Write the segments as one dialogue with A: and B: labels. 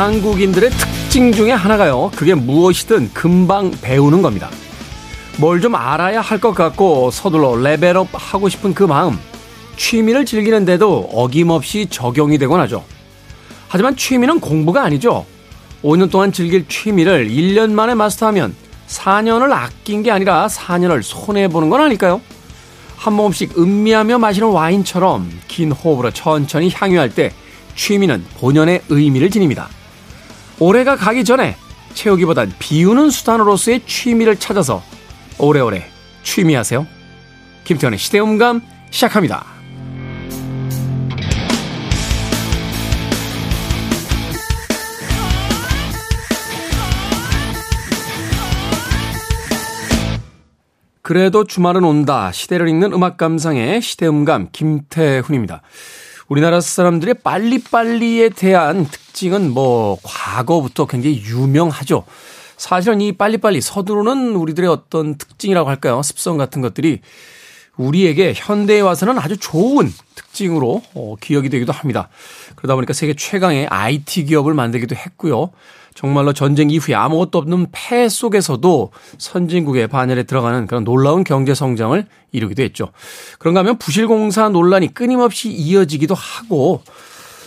A: 한국인들의 특징 중에 하나가요. 그게 무엇이든 금방 배우는 겁니다. 뭘 좀 알아야 할 것 같고 서둘러 레벨업 하고 싶은 그 마음. 취미를 즐기는데도 어김없이 적용이 되곤 하죠. 하지만 취미는 공부가 아니죠. 5년 동안 즐길 취미를 1년 만에 마스터하면 4년을 아낀 게 아니라 4년을 손해보는 건 아닐까요? 한 모금씩 음미하며 마시는 와인처럼 긴 호흡으로 천천히 향유할 때 취미는 본연의 의미를 지닙니다. 올해가 가기 전에 채우기보단 비우는 수단으로서의 취미를 찾아서 오래오래 취미하세요. 김태현의 시대음감 시작합니다. 그래도 주말은 온다. 시대를 읽는 음악 감상의 시대음감 김태훈입니다. 우리나라 사람들의 빨리빨리에 대한 특징은 뭐 과거부터 굉장히 유명하죠. 사실은 이 빨리빨리 서두르는 우리들의 어떤 특징이라고 할까요? 습성 같은 것들이 우리에게 현대에 와서는 아주 좋은 특징으로 어, 기억이 되기도 합니다. 그러다 보니까 세계 최강의 IT 기업을 만들기도 했고요. 정말로 전쟁 이후에 아무것도 없는 폐 속에서도 선진국의 반열에 들어가는 그런 놀라운 경제 성장을 이루기도 했죠. 그런가 하면 부실공사 논란이 끊임없이 이어지기도 하고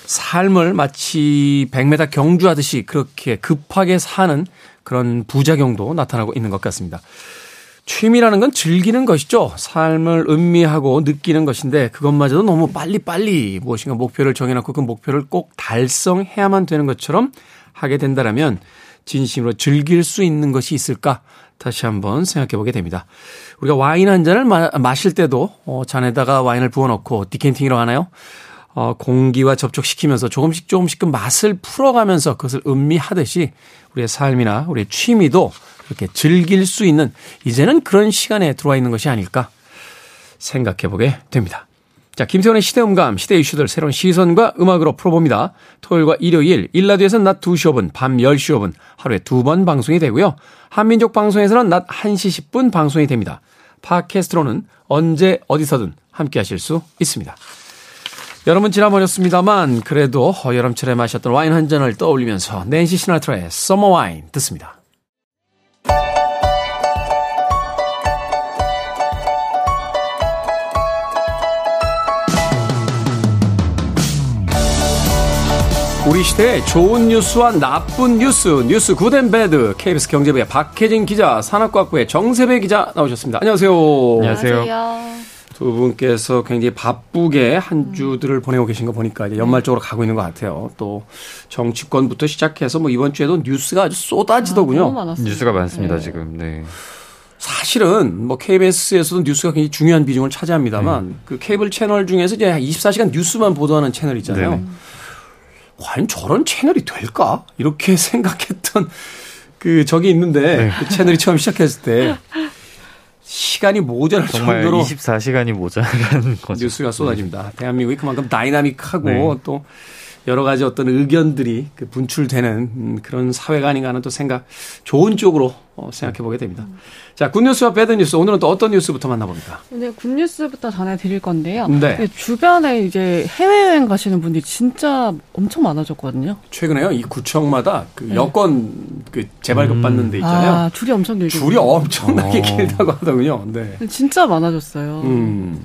A: 삶을 마치 100m 경주하듯이 그렇게 급하게 사는 그런 부작용도 나타나고 있는 것 같습니다. 취미라는 건 즐기는 것이죠. 삶을 음미하고 느끼는 것인데 그것마저도 너무 빨리빨리 무엇인가 목표를 정해놓고 그 목표를 꼭 달성해야만 되는 것처럼 하게 된다면 진심으로 즐길 수 있는 것이 있을까? 다시 한번 생각해 보게 됩니다. 우리가 와인 한 잔을 마, 마실 때도 어, 잔에다가 와인을 부어놓고 디켄팅이라고 하나요? 어, 공기와 접촉시키면서 조금씩 조금씩 그 맛을 풀어가면서 그것을 음미하듯이 우리의 삶이나 우리의 취미도 그렇게 즐길 수 있는 이제는 그런 시간에 들어와 있는 것이 아닐까 생각해 보게 됩니다. 자, 김세원의 시대음감, 시대 이슈들 새로운 시선과 음악으로 풀어봅니다. 토요일과 일요일, 일라디오에서는 낮 2시 5분, 밤 10시 5분, 하루에 두 번 방송이 되고요. 한민족 방송에서는 낮 1시 10분 방송이 됩니다. 팟캐스트로는 언제 어디서든 함께 하실 수 있습니다. 여러분 지나버렸습니다만 그래도 여름철에 마셨던 와인 한 잔을 떠올리면서 낸시 시나트라의 서머 와인 듣습니다. 우리 시대의 좋은 뉴스와 나쁜 뉴스, 뉴스 good and bad, KBS 경제부의 박혜진 기자, 산업과학부의 정세배 기자 나오셨습니다. 안녕하세요.
B: 안녕하세요.
A: 두 분께서 굉장히 바쁘게 한 주들을 보내고 계신 거 보니까 이제 연말 쪽으로 가고 있는 것 같아요. 또 정치권부터 시작해서 뭐 이번 주에도 뉴스가 아주 쏟아지더군요.
B: 아, 뉴스가 많습니다, 네. 지금. 네.
A: 사실은 뭐 KBS에서도 뉴스가 굉장히 중요한 비중을 차지합니다만 네. 그 케이블 채널 중에서 이제 24시간 뉴스만 보도하는 채널 있잖아요. 네. 과연 저런 채널이 될까? 이렇게 생각했던 그 적이 있는데 네. 그 채널이 처음 시작했을 때 시간이 모자랄 정도로
B: 24시간이 모자란
A: 거죠. 뉴스가 쏟아집니다. 네. 대한민국이 그만큼 다이나믹하고 네. 또 여러 가지 어떤 의견들이 그 분출되는 음, 그런 사회가 아닌가 하는 또 생각, 좋은 쪽으로 어, 생각해 보게 됩니다. 자, good news와 bad news. 오늘은 또 어떤 뉴스부터 만나봅니까?
C: 네, good news부터 전해드릴 건데요. 네. 주변에 이제 해외여행 가시는 분들이 진짜 엄청 많아졌거든요.
A: 최근에요, 이 구청마다 그 네. 여권 그 재발급 음. 받는 데 있잖아요. 아,
C: 줄이 엄청 길죠.
A: 줄이 엄청나게 어. 길다고 하더군요. 네.
C: 진짜 많아졌어요. 음.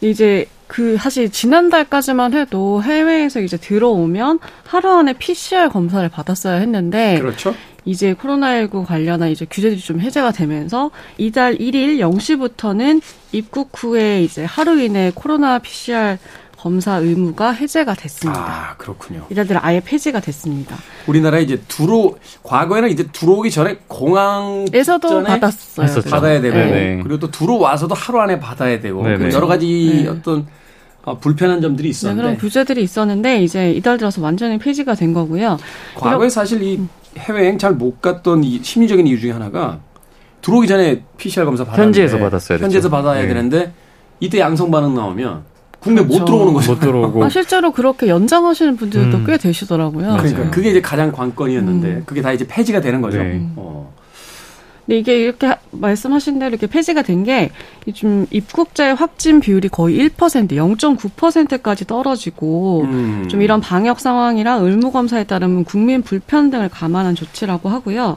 C: 이제 그 사실 지난달까지만 해도 해외에서 이제 들어오면 하루 안에 PCR 검사를 받았어야 했는데
A: 그렇죠.
C: 이제 코로나19 관련한 이제 규제들이 좀 해제가 되면서 이달 1일 0시부터는 입국 후에 이제 하루 이내 코로나 PCR 검사 의무가 해제가 됐습니다.
A: 아, 그렇군요.
C: 이자들 아예 폐지가 됐습니다.
A: 우리나라 이제 들어 과거에는 이제 들어오기 전에 공항에서도
C: 받았어요.
A: 했었죠. 받아야 되고 네. 그리고 또 들어와서도 하루 안에 받아야 되고 여러 가지 네. 어떤 어, 불편한 점들이 있었는데
C: 네, 그런 규제들이 있었는데 이제 이달 들어서 완전히 폐지가 된 거고요.
A: 과거에 사실 이 해외여행 잘 못 갔던 이 심리적인 이유 중에 하나가 들어오기 전에 PCR 검사 받았는데
B: 현지에서 받았어야
A: 현지에서 받아야 네. 되는데 이때 양성 반응 나오면 국내 그렇죠. 못 들어오는 거죠. 못
B: 들어오고.
C: 아, 실제로 그렇게 연장하시는 분들도 음. 꽤 되시더라고요.
A: 그러니까 그게 이제 가장 관건이었는데 음. 그게 다 이제 폐지가 되는 거죠. 네. 어.
C: 근데 이게 이렇게 말씀하신 대로 이렇게 폐지가 된게좀 입국자의 확진 비율이 거의 1%, 0.9%까지 떨어지고 음. 좀 이런 방역 상황이랑 의무 검사에 따른 국민 불편 등을 감안한 조치라고 하고요.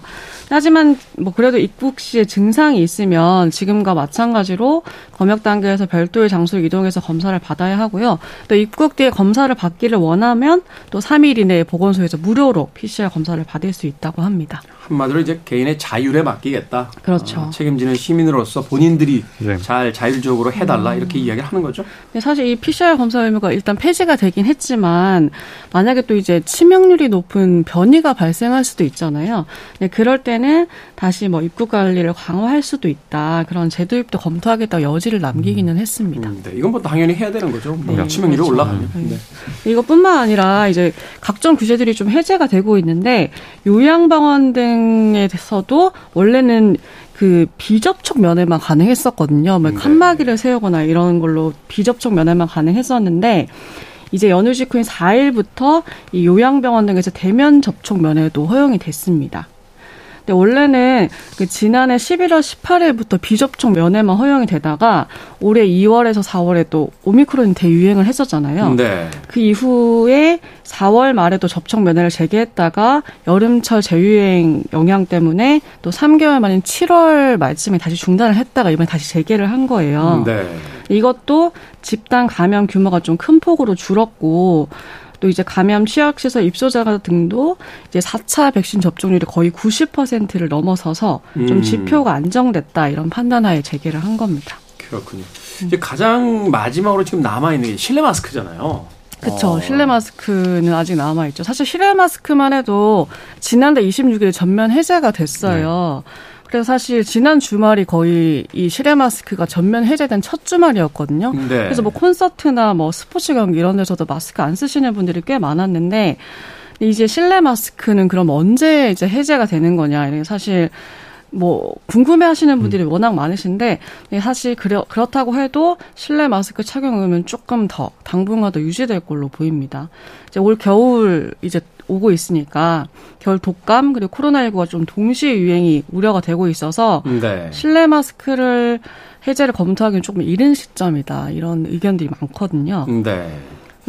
C: 하지만 뭐 그래도 입국 시에 증상이 있으면 지금과 마찬가지로 검역 단계에서 별도의 장소로 이동해서 검사를 받아야 하고요. 또 입국 뒤에 검사를 받기를 원하면 또 3일 이내에 보건소에서 무료로 PCR 검사를 받을 수 있다고 합니다.
A: 한마디로 이제 개인의 자율에 맡기겠다.
C: 그렇죠.
A: 어, 책임지는 시민으로서 본인들이 네. 잘 자율적으로 해달라 음. 이렇게 이야기를 하는 거죠.
C: 네, 사실 이 PCR 검사 의무가 일단 폐지가 되긴 했지만 만약에 또 이제 치명률이 높은 변이가 발생할 수도 있잖아요. 네, 그럴 때는 다시 뭐 입국 관리를 강화할 수도 있다. 그런 제도 입도 검토하겠다 여지를 남기기는 음. 했습니다. 음,
A: 네, 이건 뭐 당연히 해야 되는 거죠. 뭐 네, 치명률이 그렇죠. 올라가면. 네.
C: 네. 이것뿐만 아니라 이제 각종 규제들이 좀 해제가 되고 있는데 요양병원 등에서도 원래 는 그 비접촉 면회만 가능했었거든요. 뭐 네. 칸막이를 세우거나 이런 걸로 비접촉 면회만 가능했었는데 이제 연휴 직후인 4일부터 이 요양병원 등에서 대면 접촉 면회도 허용이 됐습니다. 근데 원래는 그 지난해 11월 18일부터 비접촉 면회만 허용이 되다가 올해 2월에서 4월에 또 오미크론이 대유행을 했었잖아요. 네. 그 이후에 4월 말에도 접촉 면회를 재개했다가 여름철 재유행 영향 때문에 또 3개월 만인 7월 말쯤에 다시 중단을 했다가 이번에 다시 재개를 한 거예요. 네. 이것도 집단 감염 규모가 좀 큰 폭으로 줄었고 또 이제 감염 취약시설 입소자 등도 이제 4차 백신 접종률이 거의 90%를 넘어서서 좀 음. 지표가 안정됐다 이런 판단하에 재개를 한 겁니다.
A: 그렇군요. 이제 가장 마지막으로 지금 남아 있는 게 실내 마스크잖아요.
C: 그렇죠. 어. 실내 마스크는 아직 남아 있죠. 사실 실내 마스크만 해도 지난달 26일에 전면 해제가 됐어요. 네. 그래서 사실 지난 주말이 거의 이 실외 마스크가 전면 해제된 첫 주말이었거든요. 네. 그래서 뭐 콘서트나 뭐 스포츠 경기 이런 데서도 마스크 안 쓰시는 분들이 꽤 많았는데 이제 실내 마스크는 그럼 언제 이제 해제가 되는 거냐. 이게 사실 뭐 궁금해 하시는 분들이 음. 워낙 많으신데 사실 그래, 그렇다고 해도 실내 마스크 착용 의무는 조금 더 당분간 더 유지될 걸로 보입니다. 이제 올 겨울 이제 오고 있으니까 겨울 독감 그리고 코로나19가 좀 동시에 유행이 우려가 되고 있어서 네. 실내 마스크를 해제를 검토하기는 조금 이른 시점이다 이런 의견들이 많거든요. 네.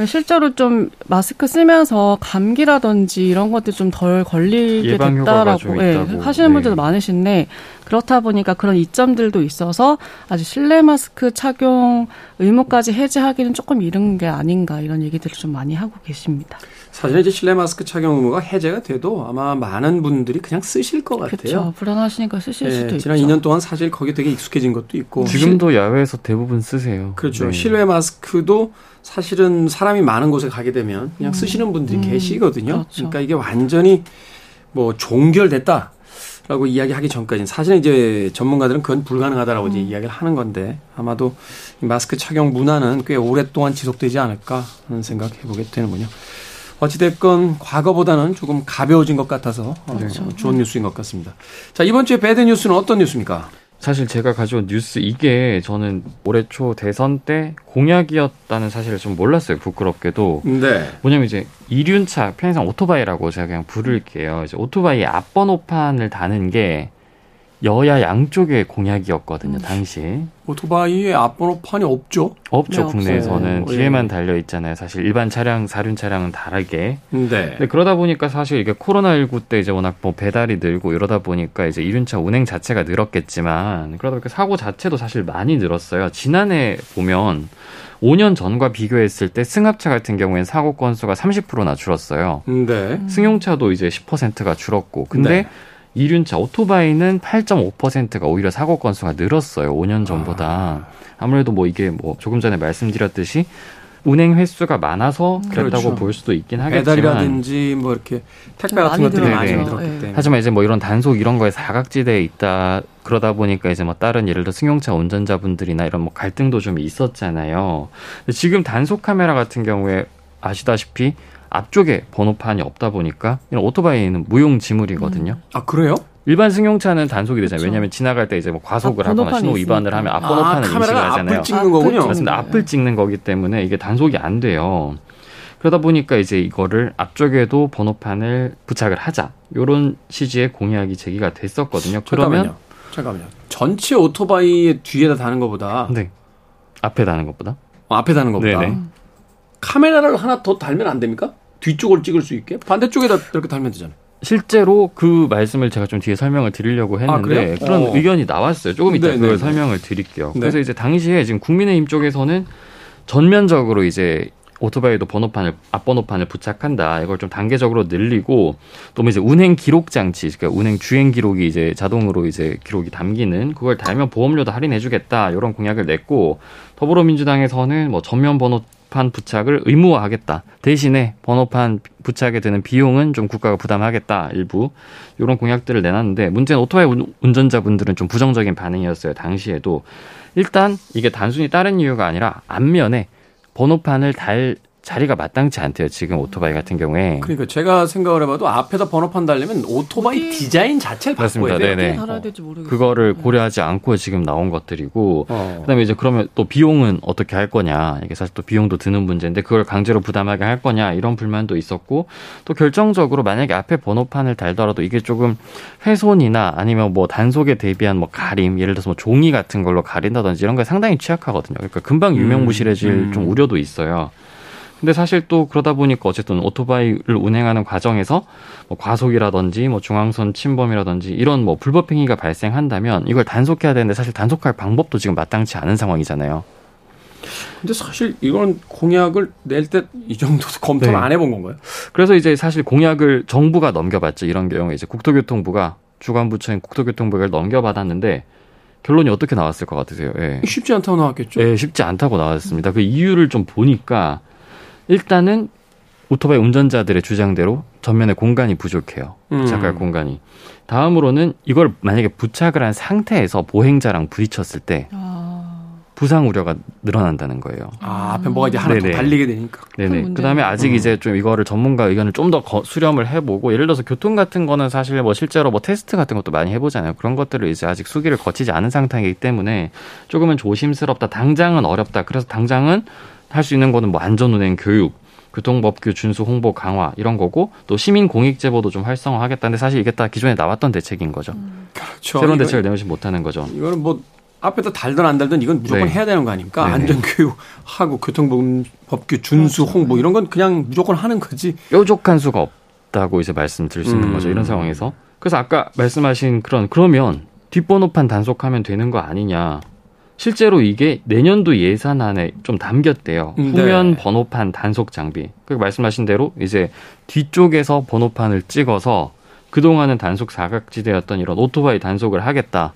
C: 실제로 좀 마스크 쓰면서 감기라든지 이런 것들 좀 덜 걸리게 됐다라고 예, 하시는 분들도 네. 많으신데 그렇다 보니까 그런 이점들도 있어서 아직 실내 마스크 착용 의무까지 해제하기는 조금 이른 게 아닌가 이런 얘기들을 좀 많이 하고 계십니다.
A: 사실 이제 실내 마스크 착용 의무가 해제가 돼도 아마 많은 분들이 그냥 쓰실 것 같아요.
C: 그렇죠. 불안하시니까 쓰실 네, 수도
A: 지난
C: 있죠.
A: 지난 2년 동안 사실 거기 되게 익숙해진 것도 있고
B: 지금도 야외에서 대부분 쓰세요.
A: 그렇죠. 네. 실내 마스크도 사실은 사람이 많은 곳에 가게 되면 그냥 음. 쓰시는 분들이 음. 계시거든요. 그렇죠. 그러니까 이게 완전히 뭐 종결됐다. 라고 이야기하기 전까지는 사실은 이제 전문가들은 그건 불가능하다라고 음. 이제 이야기를 하는 건데 아마도 마스크 착용 문화는 꽤 오랫동안 지속되지 않을까 하는 생각 해보게 되는군요. 어찌됐건 과거보다는 조금 가벼워진 것 같아서 어, 그렇죠. 좋은 뉴스인 것 같습니다. 자, 이번 주에 bad news는 어떤 뉴스입니까?
B: 사실 제가 가져온 뉴스 이게 저는 올해 초 대선 때 공약이었다는 사실을 좀 몰랐어요. 부끄럽게도. 네. 뭐냐면 이제 이륜차 편의상 오토바이라고 제가 그냥 부를게요. 이제 오토바이 앞번호판을 다는 게 여야 양쪽의 공약이었거든요, 음. 당시.
A: 오토바이에 앞번호판이 없죠?
B: 없죠, 네, 국내에서는. 없어요. 뒤에만 달려 있잖아요. 사실 일반 차량, 사륜 차량은 다르게. 네. 근데 그러다 보니까 사실 이게 코로나19 때 이제 워낙 뭐 배달이 늘고 이러다 보니까 이제 이륜차 운행 자체가 늘었겠지만 그러다 보니까 사고 자체도 사실 많이 늘었어요. 지난해 보면 5년 전과 비교했을 때 승합차 같은 경우에는 사고 건수가 30%나 줄었어요. 네. 승용차도 이제 10%가 줄었고. 근데 네. 이륜차 오토바이는 8.5%가 오히려 사고 건수가 늘었어요. 5년 전보다. 아. 아무래도 뭐 이게 뭐 조금 전에 말씀드렸듯이 운행 횟수가 많아서 그랬다고 그렇죠. 볼 수도 있긴 하겠지만
A: 배달이라든지 뭐 이렇게 택배 같은 것들이 많이 들었기 때문에
B: 하지만 이제 뭐 이런 단속 이런 거에 사각지대에 있다 그러다 보니까 이제 뭐 다른 예를 들어 승용차 운전자분들이나 이런 뭐 갈등도 좀 있었잖아요. 지금 단속 카메라 같은 경우에 아시다시피 앞쪽에 번호판이 없다 보니까 이런 오토바이는 무용 지물이거든요. 음.
A: 아 그래요?
B: 일반 승용차는 단속이 되잖아요. 그렇죠. 왜냐하면 지나갈 때 이제 뭐 과속을 아, 하거나 신호 위반을 하면 앞 번호판을 아, 인식을 하잖아요.
A: 앞을 찍는 거군요.
B: 맞습니다. 앞을 찍는 거기 때문에 이게 단속이 안 돼요. 그러다 보니까 이제 이거를 앞쪽에도 번호판을 부착을 하자. 요런 취지의 공약이 제기가 됐었거든요. 그러면
A: 잠깐만요. 전체 오토바이의 뒤에다 다는 것보다
B: 네. 앞에 다는 것보다?
A: 어, 앞에 다는 것보다. 네네. 카메라를 하나 더 달면 안 됩니까? 뒤쪽을 찍을 수 있게 반대쪽에다 이렇게 달면 되잖아요.
B: 실제로 그 말씀을 제가 좀 뒤에 설명을 드리려고 했는데 아, 그런 어. 의견이 나왔어요. 조금 이따 네네. 그걸 설명을 드릴게요. 네. 그래서 이제 당시에 지금 국민의힘 쪽에서는 전면적으로 이제 오토바이도 번호판을 앞번호판을 부착한다. 이걸 좀 단계적으로 늘리고 또뭐 이제 운행 기록 장치, 그러니까 운행 주행 기록이 이제 자동으로 이제 기록이 담기는 그걸 달면 보험료도 할인해 주겠다. 이런 공약을 냈고 더불어민주당에서는 뭐 전면 번호 판 부착을 의무화하겠다. 대신에 번호판 부착에 드는 비용은 좀 국가가 부담하겠다. 일부 이런 공약들을 내놨는데 문제는 오토바이 운전자분들은 좀 부정적인 반응이었어요. 당시에도 일단 이게 단순히 다른 이유가 아니라 앞면에 번호판을 달 자리가 마땅치 않대요. 지금 오토바이 같은 경우에.
A: 그러니까 제가 생각을 해봐도 앞에다 번호판 달려면 오토바이 디자인 자체를. 바꿔야 돼요. 네네.
B: 어. 그거를 고려하지 않고 지금 나온 것들이고, 어. 그다음에 이제 그러면 또 비용은 어떻게 할 거냐 이게 사실 또 비용도 드는 문제인데 그걸 강제로 부담하게 할 거냐 이런 불만도 있었고 또 결정적으로 만약에 앞에 번호판을 달더라도 이게 조금 훼손이나 아니면 뭐 단속에 대비한 뭐 가림 예를 들어서 뭐 종이 같은 걸로 가린다든지 이런 게 상당히 취약하거든요. 그러니까 금방 유명무실해질 음. 음. 좀 우려도 있어요. 근데 사실 또 그러다 보니까 어쨌든 오토바이를 운행하는 과정에서 뭐 과속이라든지 뭐 중앙선 침범이라든지 이런 뭐 불법 행위가 발생한다면 이걸 단속해야 되는데 사실 단속할 방법도 지금 마땅치 않은 상황이잖아요.
A: 근데 사실 이건 공약을 낼 때 이 정도 검토를 네. 안 해본 건가요?
B: 그래서 이제 사실 공약을 정부가 넘겨봤죠. 이런 경우에 이제 국토교통부가 주관부처인 국토교통부가 넘겨받았는데 결론이 어떻게 나왔을 것 같으세요? 예.
A: 쉽지 않다고 나왔겠죠.
B: 예, 쉽지 않다고 나왔습니다. 그 이유를 좀 보니까 일단은 오토바이 운전자들의 주장대로 전면에 공간이 부족해요. 부착할 음. 공간이. 다음으로는 이걸 만약에 부착을 한 상태에서 보행자랑 부딪혔을 때 아. 부상 우려가 늘어난다는 거예요.
A: 아, 앞에 뭐가 이제 하나. 더 달리게 되니까.
B: 네네. 그 다음에 아직 음. 이제 좀 이거를 전문가 의견을 좀 더 수렴을 해보고 예를 들어서 교통 같은 거는 사실 뭐 실제로 뭐 테스트 같은 것도 많이 해보잖아요. 그런 것들을 이제 아직 수기를 거치지 않은 상태이기 때문에 조금은 조심스럽다. 당장은 어렵다. 그래서 당장은 할 수 있는 거는 뭐 안전운행 교육, 교통법규 준수 홍보 강화 이런 거고 또 시민 공익 제보도 좀 활성화하겠다는데 사실 이게 다 기존에 나왔던 대책인 거죠. 음. 그렇죠. 새로운 대책을 내놓지 못하는 거죠.
A: 이거는 뭐 앞에다 달든 안 달든 이건 무조건 네. 해야 되는 거 아닙니까? 네네. 안전교육하고 교통법규 준수 그렇죠. 홍보 이런 건 그냥 무조건 하는 거지.
B: 뾰족한 수가 없다고 이제 말씀드릴 수 있는 음. 거죠. 이런 상황에서. 그래서 아까 말씀하신 그런 그러면 뒷번호판 단속하면 되는 거 아니냐. 실제로 이게 내년도 예산안에 좀 담겼대요. 음, 후면 네. 번호판 단속 장비. 그 말씀하신 대로 이제 뒤쪽에서 번호판을 찍어서 그동안은 단속 사각지대였던 이런 오토바이 단속을 하겠다.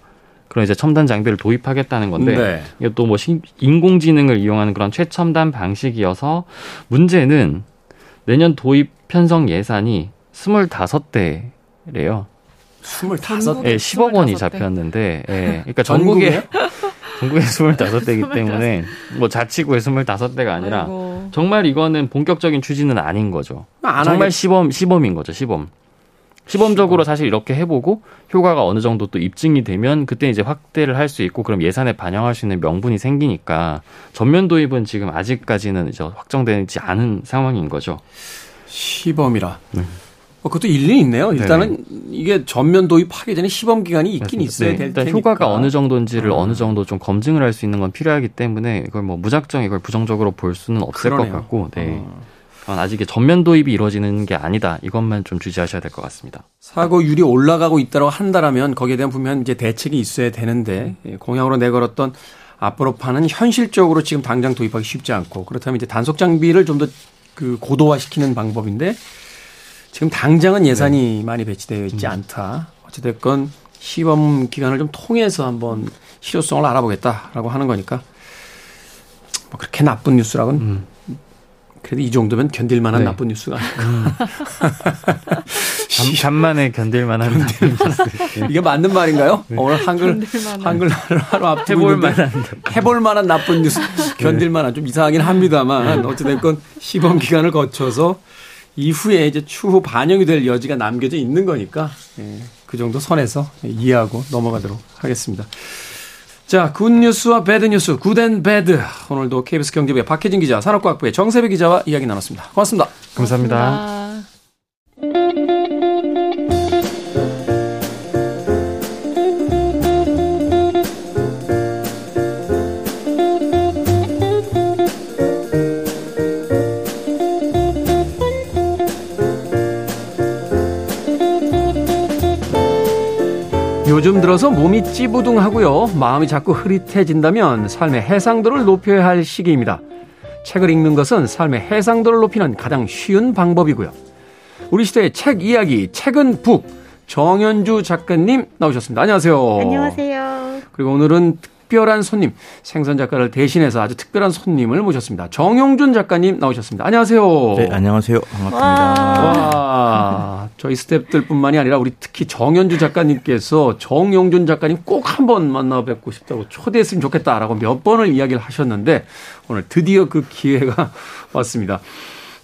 B: 그런 이제 첨단 장비를 도입하겠다는 건데 네. 이게 또 뭐 인공지능을 이용하는 그런 최첨단 방식이어서 문제는 내년 도입 편성 예산이 스물다섯 대래요.
A: 스물다섯
B: 대? 네, 10억 원이 잡혔는데, 예. 네. 그러니까 전국에 전국에 25대이기 때문에 뭐 자치구에 25대가 아니라 아이고. 정말 이거는 본격적인 추진은 아닌 거죠. 정말 하겠... 시범 시범인 거죠. 시범. 시범적으로 사실 이렇게 해보고 효과가 어느 정도 또 입증이 되면 그때 이제 확대를 할 수 있고 그럼 예산에 반영할 수 있는 명분이 생기니까 전면 도입은 지금 아직까지는 이제 확정되지 않은 상황인 거죠.
A: 시범이라. 네. 어, 그것도 일리 있네요. 일단은 네 이게 전면 도입하기 전에 시범 기간이 있긴. 있어야 네. 될 테니까.
B: 효과가 어느 정도인지를 어. 느 정도 좀 검증을 할 수 있는 건 필요하기 때문에 이걸 뭐 무작정 이걸 부정적으로 볼 수는 없을 그러네요. 것 같고. 네. 어. 아직 전면 도입이 이루어지는 게 아니다. 이것만 좀 주지하셔야 될 것 같습니다.
A: 사고율이 올라가고 있다고 한다라면 거기에 대한 분명 이제 대책이 있어야 되는데 음. 공약으로 내걸었던 앞으로 파는 현실적으로 지금 당장 도입하기 쉽지 않고 그렇다면 이제 단속 장비를 좀 더 그 고도화시키는 방법인데 지금 당장은 예산이 네. 많이 배치되어 있지 음. 않다. 어찌됐건 시범 기간을 좀 통해서 한번 실효성을 알아보겠다라고 하는 거니까 뭐 그렇게 나쁜 뉴스라고는 음. 그래도 이 정도면 견딜 만한 네. 나쁜 뉴스가 아닐까. 음.
B: 간만에 견딜 만한 나쁜 뉴스.
A: 이게 맞는 말인가요? 네. 오늘 한글 한글 하루 앞두고 해볼 만한 해볼 만한 나쁜 뉴스 견딜 만한 좀 이상하긴 합니다만 어찌 됐건 시범 기간을 거쳐서 이후에 이제 추후 반영이 될 여지가 남겨져 있는 거니까 예, 그 정도 선에서 이해하고 넘어가도록 하겠습니다. 자, 굿뉴스와 배드뉴스, 굿앤 배드. 오늘도 KBS 경제부의 박혜진 기자, 산업과학부의 정세배 기자와 이야기 나눴습니다. 고맙습니다.
B: 감사합니다.
C: 고맙습니다.
A: 들어서 몸이 찌부둥하고요. 마음이 자꾸 흐릿해진다면 삶의 해상도를 높여야 할 시기입니다. 책을 읽는 것은 삶의 해상도를 높이는 가장 쉬운 방법이고요. 우리 시대의 책 이야기, 책은 북. 정현주 작가님 나오셨습니다. 안녕하세요.
D: 안녕하세요.
A: 그리고 오늘은 특별한 손님, 생선 작가를 대신해서 아주 특별한 손님을 모셨습니다. 정용준 작가님 나오셨습니다. 안녕하세요.
E: 네, 안녕하세요. 반갑습니다.
A: 와, 저희 스탭들뿐만이 아니라 우리 특히 정현주 작가님께서 정용준 작가님 꼭 한번 만나 뵙고 싶다고 초대했으면 좋겠다라고 몇 번을 이야기를 하셨는데 오늘 드디어 그 기회가 왔습니다.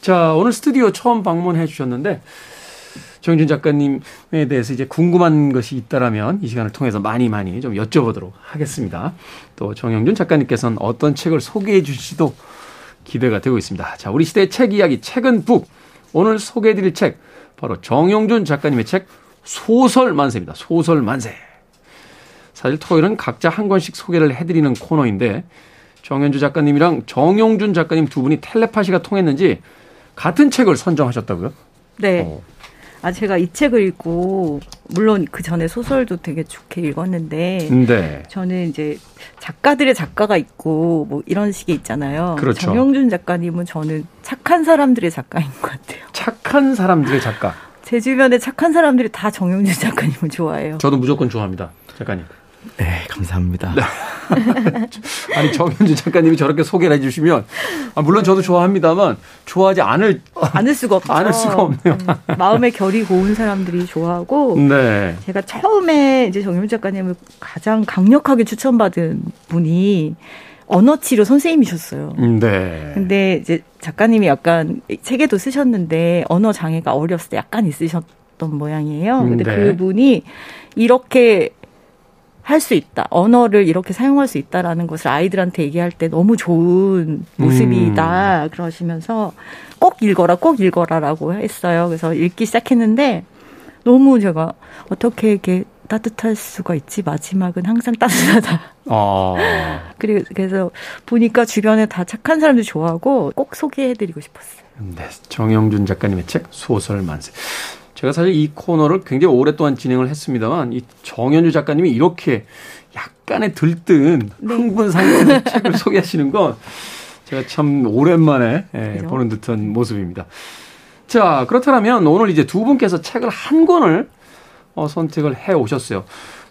A: 자, 오늘 스튜디오 처음 방문해 주셨는데 정준 작가님에 대해서 이제 궁금한 것이 있다라면 이 시간을 통해서 많이 많이 좀 여쭤보도록 하겠습니다. 또 정영준 작가님께서는 어떤 책을 소개해 주실지도 기대가 되고 있습니다. 자, 우리 시대의 책 이야기, 책은 북. 오늘 소개해 드릴 책, 바로 정영준 작가님의 책, 소설 만세입니다. 소설 만세. 사실 토요일은 각자 한 권씩 소개를 해드리는 코너인데, 정현주 작가님이랑 정용준 작가님 두 분이 텔레파시가 통했는지 같은 책을 선정하셨다고요?
D: 네. 어. 아 제가 이 책을 읽고 물론 그 전에 소설도 되게 좋게 읽었는데 네. 저는 이제 작가들의 작가가 있고 뭐 이런 식의 있잖아요. 그렇죠. 정영준 작가님은 저는 착한 사람들의 작가인 것 같아요.
A: 착한 사람들의 작가.
D: 제 주변에 착한 사람들이 다 정영준 작가님을 좋아해요.
A: 저도 무조건 좋아합니다. 작가님.
E: 네, 감사합니다. 네.
A: 아니 정현주 작가님이 저렇게 소개를 해주시면 아, 물론 저도 좋아합니다만 좋아하지 않을
D: 않을 수가 없죠.
A: 않을 수가 없네요.
D: 음, 마음의 결이 고운 사람들이 좋아하고 네. 제가 처음에 이제 정현주 작가님을 가장 강력하게 추천받은 분이 언어 치료 선생님이셨어요. 네. 근데 이제 작가님이 약간 책에도 쓰셨는데 언어 장애가 어렸을 때 약간 있으셨던 모양이에요. 근데 네. 그분이 이렇게 할 수 있다. 언어를 이렇게 사용할 수 있다라는 것을 아이들한테 얘기할 때 너무 좋은 모습이다. 음. 그러시면서 꼭 읽어라, 꼭 읽어라라고 했어요. 그래서 읽기 시작했는데 너무 제가 어떻게 이렇게 따뜻할 수가 있지? 마지막은 항상 따뜻하다. 어. 그리고 그래서 보니까 주변에 다 착한 사람들 좋아하고 꼭 소개해드리고 싶었어요.
A: 네, 정영준 작가님의 책 소설 만세. 제가 사실 이 코너를 굉장히 오랫동안 진행을 했습니다만 이 정현주 작가님이 이렇게 약간의 들뜬 네. 흥분 상태에서 책을 소개하시는 건 제가 참 오랜만에 예, 보는 듯한 모습입니다. 자, 그렇다면 오늘 이제 두 분께서 책을 한 권을 어, 선택을 해 오셨어요.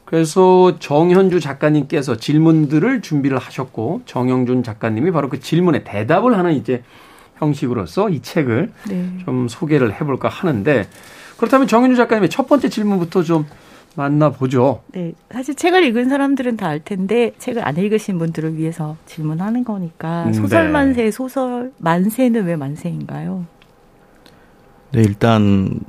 A: 그래서 정현주 작가님께서 질문들을 준비를 하셨고 정영준 작가님이 바로 그 질문에 대답을 하는 이제 형식으로서 이 책을 네. 좀 소개를 해볼까 하는데 그렇다면 정윤주 작가님의 첫 번째 질문부터 좀 만나보죠.
D: 네. 사실 책을 읽은 사람들은 다 알 텐데 책을 안 읽으신 분들을 위해서 질문하는 거니까 음, 소설 네. 만세, 소설 만세는 왜 만세인가요?
E: 네, 일단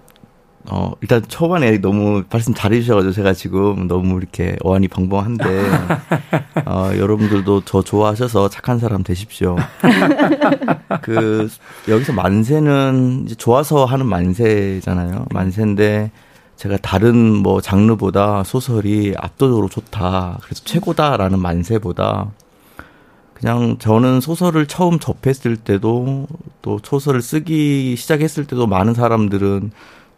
E: 어, 일단 초반에 너무 말씀 잘해주셔가지고 제가 지금 너무 이렇게 어안이 벙벙한데, 어, 여러분들도 저 좋아하셔서 착한 사람 되십시오. 그, 여기서 만세는 이제 좋아서 하는 만세잖아요. 만세인데, 제가 다른 뭐 장르보다 소설이 압도적으로 좋다. 그래서 최고다라는 만세보다, 그냥 저는 소설을 처음 접했을 때도, 또 소설을 쓰기 시작했을 때도 많은 사람들은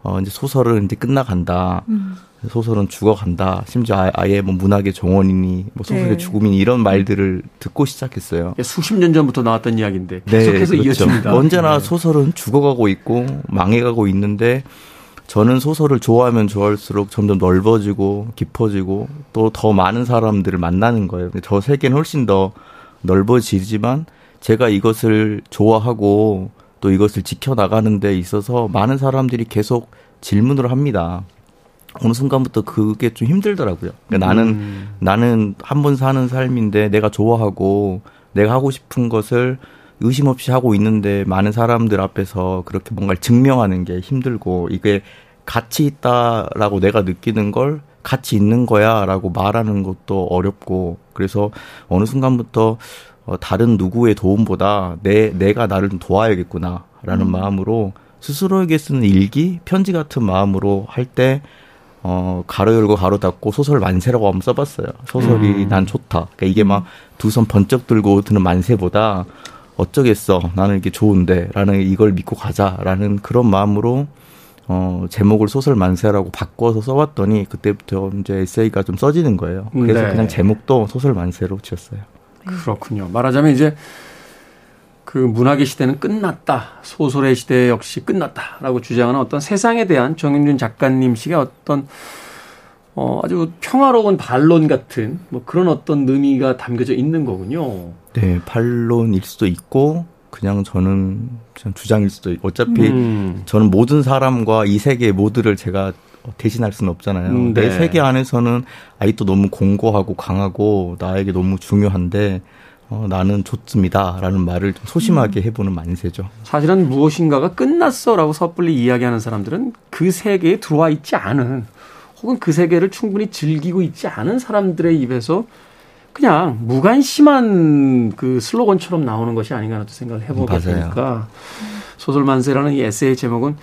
E: 어, 이제 소설은 이제 끝나간다. 음. 소설은 죽어간다. 심지어 아예 뭐 문학의 정원이니, 뭐 소설의 네. 죽음이니 이런 말들을 듣고 시작했어요.
A: 수십 년 전부터 나왔던 이야기인데 네, 계속해서 네, 그렇죠. 이어집니다.
E: 언제나 네. 소설은 죽어가고 있고 망해가고 있는데 저는 소설을 좋아하면 좋아할수록 점점 넓어지고 깊어지고 또 더 많은 사람들을 만나는 거예요. 저 세계는 훨씬 더 넓어지지만 제가 이것을 좋아하고 또 이것을 지켜나가는 데 있어서 많은 사람들이 계속 질문을 합니다. 어느 순간부터 그게 좀 힘들더라고요. 그러니까 나는, 음. 나는 한 번 사는 삶인데 내가 좋아하고 내가 하고 싶은 것을 의심 없이 하고 있는데 많은 사람들 앞에서 그렇게 뭔가를 증명하는 게 힘들고 이게 가치 있다라고 내가 느끼는 걸 가치 있는 거야 라고 말하는 것도 어렵고 그래서 어느 순간부터 어, 다른 누구의 도움보다 내 내가 나를 좀 도와야겠구나라는 음. 마음으로 스스로에게 쓰는 일기, 편지 같은 마음으로 할때 어, 가로 열고 가로 닫고 소설 만세라고 한번 써봤어요. 소설이 음. 난 좋다. 그러니까 이게 막 두 손 번쩍 들고 드는 만세보다 어쩌겠어. 나는 이게 좋은데. 라는 이걸 믿고 가자. 라는 그런 마음으로 어, 제목을 소설 만세라고 바꿔서 써봤더니 그때부터 이제 에세이가 좀 써지는 거예요. 그래서 네. 그냥 제목도 소설 만세로 지었어요.
A: 그렇군요. 말하자면 이제 그 문학의 시대는 끝났다. 소설의 시대 역시 끝났다라고 주장하는 어떤 세상에 대한 정윤준 작가님식의 어떤 어, 아주 평화로운 반론 같은 뭐 그런 어떤 의미가 담겨져 있는 거군요.
E: 네, 반론일 수도 있고 그냥 저는 그냥 주장일 수도 있고 어차피 음. 저는 모든 사람과 이 세계 모두를 제가 대신할 수는 없잖아요. 음, 네. 내 세계 안에서는 아직도 너무 공고하고 강하고 나에게 너무 중요한데 어, 나는 좋습니다라는 말을 좀 소심하게 음. 해보는 만세죠.
A: 사실은 무엇인가가 끝났어라고 섣불리 이야기하는 사람들은 그 세계에 들어와 있지 않은 혹은 그 세계를 충분히 즐기고 있지 않은 사람들의 입에서 그냥 무관심한 그 슬로건처럼 나오는 것이 아닌가 하는 생각을 해보게 되니까 소설 만세라는 이 에세이 제목은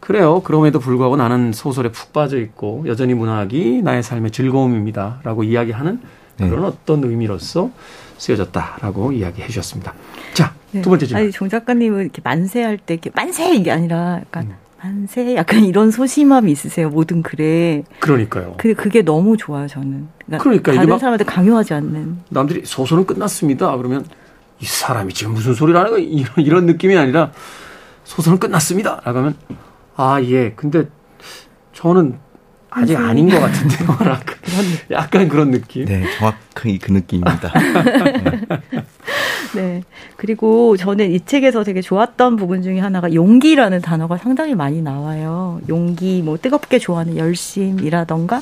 A: 그래요. 그럼에도 불구하고 나는 소설에 푹 빠져 있고 여전히 문학이 나의 삶의 즐거움입니다라고 이야기하는 네. 그런 네. 어떤 의미로서 쓰여졌다라고 이야기해 주셨습니다. 자, 네. 두 번째 질문.
D: 아니, 정 작가님은 이렇게 만세할 때 이렇게 만세 이게 아니라 약간 음. 만세 약간 이런 소심함이 있으세요 모든 글에.
A: 그러니까요.
D: 그 그게 너무 좋아요 저는.
A: 그러니까, 그러니까
D: 다른 사람한테 강요하지 않는.
A: 남들이 소설은 끝났습니다. 그러면 이 사람이 지금 무슨 소리를 하는 거야 이런, 이런 느낌이 아니라 소설은 끝났습니다. 라고 하면 아 예. 근데 저는 아직 아닌 것 같은데요. 약간 그런 느낌.
E: 네, 정확히 그 느낌입니다.
D: 네. 그리고 저는 이 책에서 되게 좋았던 부분 중에 하나가 용기라는 단어가 상당히 많이 나와요. 용기, 뭐 뜨겁게 좋아하는 열심이라던가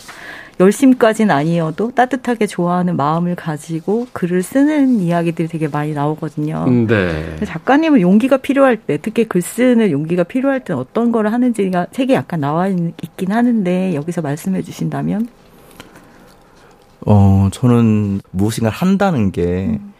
D: 열심까지는 아니어도 따뜻하게 좋아하는 마음을 가지고 글을 쓰는 이야기들이 되게 많이 나오거든요. 음, 네. 작가님은 용기가 필요할 때, 특히 글 쓰는 용기가 필요할 때 어떤 거를 하는지가 책에 약간 나와 있긴 하는데 여기서 말씀해 주신다면?
E: 어, 저는 무엇인가 한다는 게 음.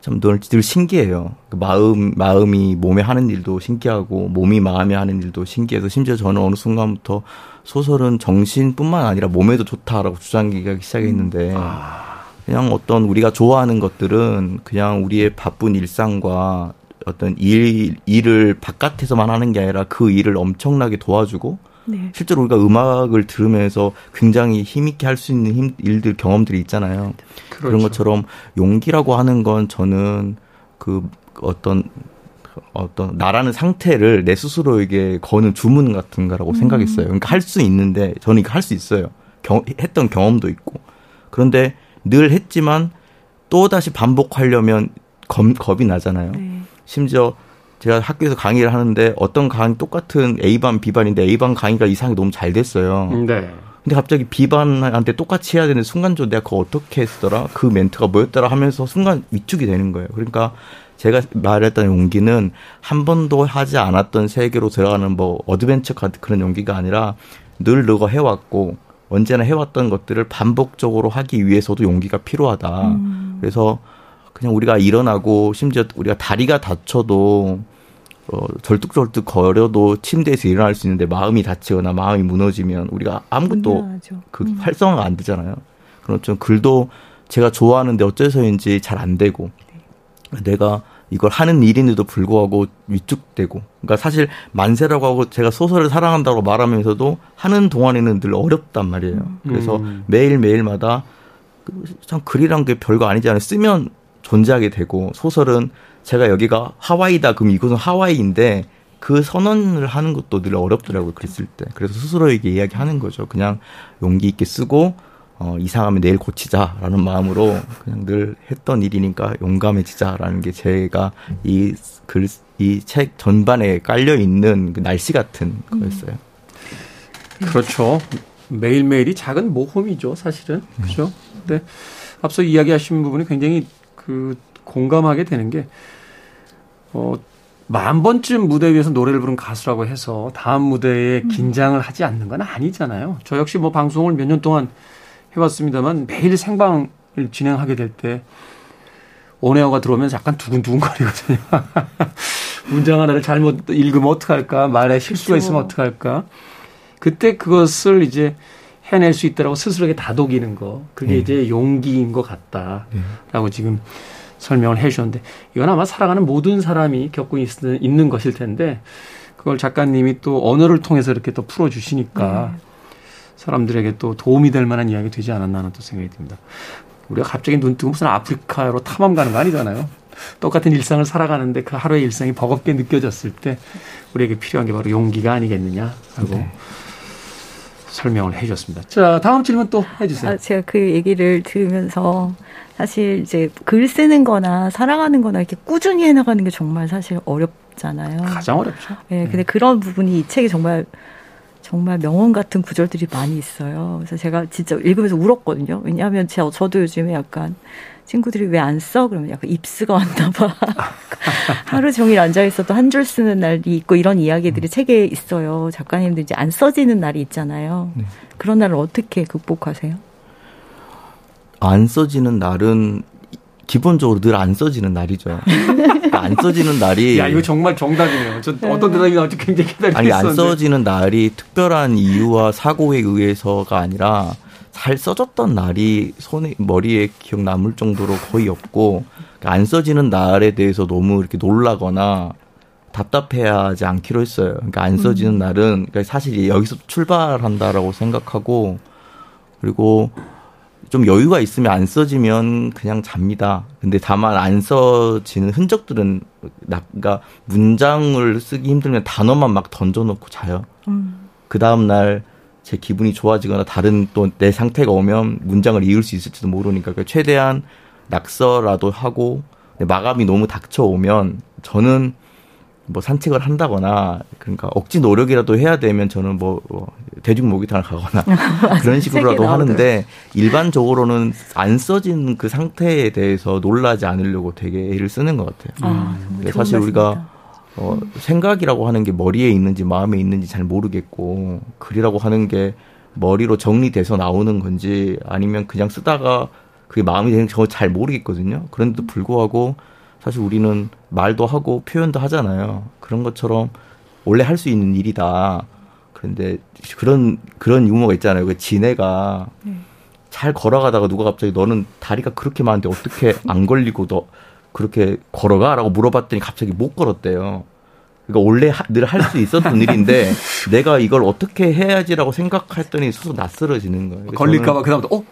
E: 참 늘 늘 신기해요. 그 마음 마음이 몸에 하는 일도 신기하고 몸이 마음에 하는 일도 신기해서 심지어 저는 어느 순간부터 소설은 정신뿐만 아니라 몸에도 좋다라고 주장하기 시작했는데 음. 아. 그냥 어떤 우리가 좋아하는 것들은 그냥 우리의 바쁜 일상과 어떤 일 일을 바깥에서만 하는 게 아니라 그 일을 엄청나게 도와주고 네. 실제로 우리가 음악을 들으면서 굉장히 힘있게 할 수 있는 힘, 일들 경험들이 있잖아요. 그렇죠. 그런 것처럼 용기라고 하는 건 저는 그 어떤 어떤 나라는 상태를 내 스스로에게 거는 주문 같은 거라고 음. 생각했어요. 그러니까 할 수 있는데 저는 이거 할 수 있어요. 경, 했던 경험도 있고. 그런데 늘 했지만 또 다시 반복하려면 겁, 겁이 나잖아요. 네. 심지어 제가 학교에서 강의를 하는데 어떤 강의 똑같은 A반, B반인데 A반 강의가 이상하게 너무 잘 됐어요. 네. 근데 갑자기 B반한테 똑같이 해야 되는 순간적으로 내가 그거 어떻게 했더라? 그 멘트가 뭐였더라 하면서 순간 위축이 되는 거예요. 그러니까 제가 말했던 용기는 한 번도 하지 않았던 세계로 들어가는 뭐 adventure 같은 그런 용기가 아니라 늘 너가 해왔고 언제나 해왔던 것들을 반복적으로 하기 위해서도 용기가 필요하다. 음. 그래서 그냥 우리가 일어나고 심지어 우리가 다리가 다쳐도 어, 절뚝절뚝 거려도 침대에서 일어날 수 있는데 마음이 다치거나 마음이 무너지면 우리가 아무것도 그 음. 활성화가 안 되잖아요. 그렇죠. 글도 제가 좋아하는데 어째서인지 잘 안 되고 네. 내가 이걸 하는 일인데도 불구하고 위축되고 그러니까 사실 만세라고 하고 제가 소설을 사랑한다고 말하면서도 하는 동안에는 늘 어렵단 말이에요. 그래서 음. 매일 매일마다 참 글이란 게 별거 아니지 않아요. 쓰면 존재하게 되고 소설은 제가 여기가 하와이다 그럼 이곳은 하와이인데 그 선언을 하는 것도 늘 어렵더라고요 글쓸 때. 그래서 스스로에게 이야기하는 거죠. 그냥 용기 있게 쓰고 어, 이상하면 내일 고치자라는 마음으로 그냥 늘 했던 일이니까 용감해지자라는 게 제가 이 글, 이 책 전반에 깔려 있는 그 날씨 같은 거였어요.
A: 그렇죠. 매일매일이 작은 모험이죠, 사실은. 그죠? 근데 앞서 이야기하신 부분이 굉장히 그 공감하게 되는 게 어, 만 번쯤 무대 위에서 노래를 부른 가수라고 해서 다음 무대에 음. 긴장을 하지 않는 건 아니잖아요. 저 역시 뭐 방송을 몇 년 동안 해봤습니다만 매일 생방을 진행하게 될 때 온에어가 들어오면 약간 두근두근거리거든요. 문장 하나를 잘못 읽으면 어떡할까? 말에 실수가. 있으면 어떡할까? 그때 그것을 이제 해낼 수 있다라고 스스로에게 다독이는 거. 그게 네. 이제 용기인 것 같다라고 네. 지금 설명을 해 주셨는데 이건 아마 살아가는 모든 사람이 겪고 있는, 있는 것일 텐데 그걸 작가님이 또 언어를 통해서 이렇게 또 풀어주시니까 네. 사람들에게 또 도움이 될 만한 이야기 되지 않았나 하는 또 생각이 듭니다. 우리가 갑자기 눈 뜨고 무슨 아프리카로 탐험 가는 거 아니잖아요. 똑같은 일상을 살아가는데 그 하루의 일상이 버겁게 느껴졌을 때 우리에게 필요한 게 바로 용기가 아니겠느냐 하고 네. 설명을 해 주셨습니다. 자, 다음 질문 또 해주세요. 아,
D: 제가 그 얘기를 들으면서 사실 이제 글 쓰는 거나 살아가는 거나 이렇게 꾸준히 해나가는 게 정말 사실 어렵잖아요.
A: 가장 어렵죠.
D: 네, 근데 그런 부분이 이 책에 정말 정말 명언 같은 구절들이 많이 있어요. 그래서 제가 진짜 읽으면서 울었거든요. 왜냐하면 제가 저도 요즘에 약간 친구들이 왜 안 써? 그러면 약간 입스가 왔나 봐. 하루 종일 앉아 있어도 한 줄 쓰는 날이 있고 이런 이야기들이 음. 책에 있어요. 작가님도 이제 안 써지는 날이 있잖아요. 네. 그런 날을 어떻게 극복하세요?
E: 안 써지는 날은 기본적으로 늘 안 써지는 날이죠. 그러니까 안 써지는 날이
A: 야 이거 정말 정답이네요. 저 어떤 대답이 나올지 굉장히 기다리고
E: 아니 안 써지는 날이 특별한 이유와 사고에 의해서가 아니라 잘 써졌던 날이 손에 머리에 기억 남을 정도로 거의 없고 안 써지는 날에 대해서 너무 이렇게 놀라거나 답답해하지 않기로 했어요. 그러니까 안 써지는 음. 날은 그러니까 사실 여기서 출발한다라고 생각하고 그리고 좀 여유가 있으면 안 써지면 그냥 잡니다. 근데 다만 안 써지는 흔적들은 나, 그러니까 문장을 쓰기 힘들면 단어만 막 던져놓고 자요. 음. 그 다음 날 제 기분이 좋아지거나 다른 또 내 상태가 오면 문장을 이을 수 있을지도 모르니까 그러니까 최대한 낙서라도 하고 마감이 너무 닥쳐오면 저는 뭐 산책을 한다거나 그러니까 억지 노력이라도 해야 되면 저는 뭐, 뭐 대중 목욕탕을 가거나 그런 식으로라도 하는데 일반적으로는 안 써진 그 상태에 대해서 놀라지 않으려고 되게 애를 쓰는 것 같아요. 아, 음. 사실 우리가 어, 생각이라고 하는 게 머리에 있는지 마음에 있는지 잘 모르겠고 글이라고 하는 게 머리로 정리돼서 나오는 건지 아니면 그냥 쓰다가 그게 마음이 되는 지잘 모르겠거든요. 그런데도 불구하고 사실 우리는 말도 하고 표현도 하잖아요. 그런 것처럼 원래 할 수 있는 일이다. 그런데 그런 그런 유머가 있잖아요. 그 지네가 네. 잘 걸어가다가 누가 갑자기 너는 다리가 그렇게 많은데 어떻게 안 걸리고 너 그렇게 걸어가? 라고 물어봤더니 갑자기 못 걸었대요. 그러니까 원래 늘 할 수 있었던 일인데 내가 이걸 어떻게 해야지라고 생각했더니 스스로 낯설어지는 거예요.
A: 걸릴까봐 그다음부터 어